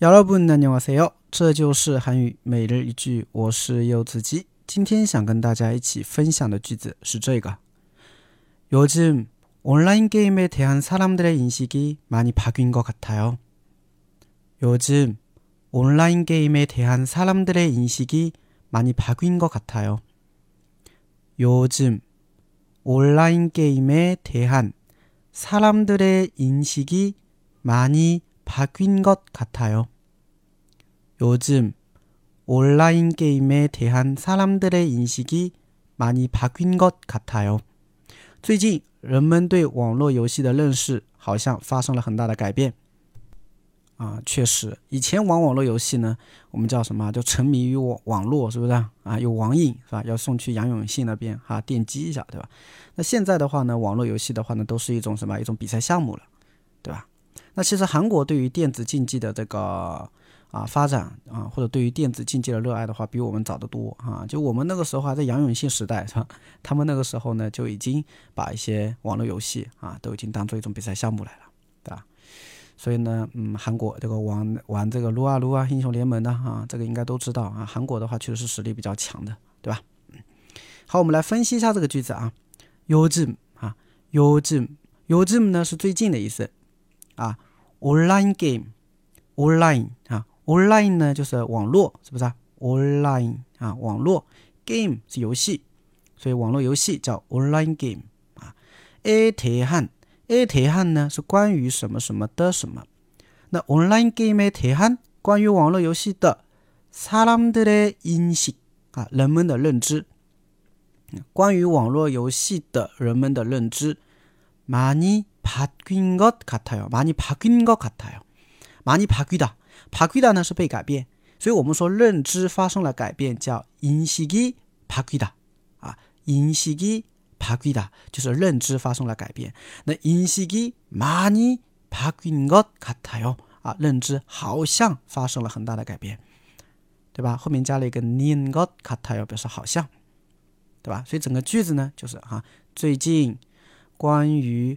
여러분 안녕하세요. 这就是韩语每日一句我是柚子鸡今天想跟大家一起分享的句子是这个요즘 온라인 게임에 대한 사람들의 인식이 많이 바뀐 것 같아요. 요즘 온라인 게임에 대한 사람들의 인식이 많이 바뀐 것 같아요. 요즘 온라인 게임에 대한 사람들의 인식이 많이 바뀐 것 같아요. 요즘 온라인 게임에 대한 사람들의 인식이 많이 바뀐 것 같아요. 最近人们对网络游戏的认识好像发生了很大的改变。啊，确实，以前玩网络游戏呢，我们叫什么？就沉迷于网网络，是不是啊？有网瘾是吧？要送去杨永信那边哈电击一下，对吧？那现在的话呢，网络游戏的话呢，都是一种什么？一种比赛项目了，对吧？ 那其实韩国对于电子竞技的这个啊发展啊，或者对于电子竞技的热爱的话，比我们早得多啊。就我们那个时候还在杨永信时代是吧？他们那个时候呢，就已经把一些网络游戏啊，都已经当做一种比赛项目来了。所以呢，嗯，韩国这个玩玩这个撸啊撸啊英雄联盟的哈，这个应该都知道啊。韩国的话确实是实力比较强的，对吧？好，我们来分析一下这个句子啊。요즘啊，요즘요즘呢是最近的意思啊。 Online game，online 啊，online 呢就是网络，是不是啊？online 啊，网络 game 是游戏，所以网络游戏叫 online game 啊。에대한 A 铁汉呢是关于什么什么的什么？那 online game 에铁汉关于网络游戏的사람들의인식啊，人们的认知。关于网络游戏的人们的认知많이 바뀐것같아 요。 많이바뀐것같아 요。 많이바뀌 다， 바뀌다呢是被改变，所以我们说认知发生了改变叫인식이바뀌 다， 啊，인식이 바뀌다就是认知发生了改变。那인식이많이바뀐것같아 요。 啊，认知好像发生了很大的改变，对吧？后面加了一个는것같아 요， 表示好像，对吧？所以整个句子呢，就是哈，最近关于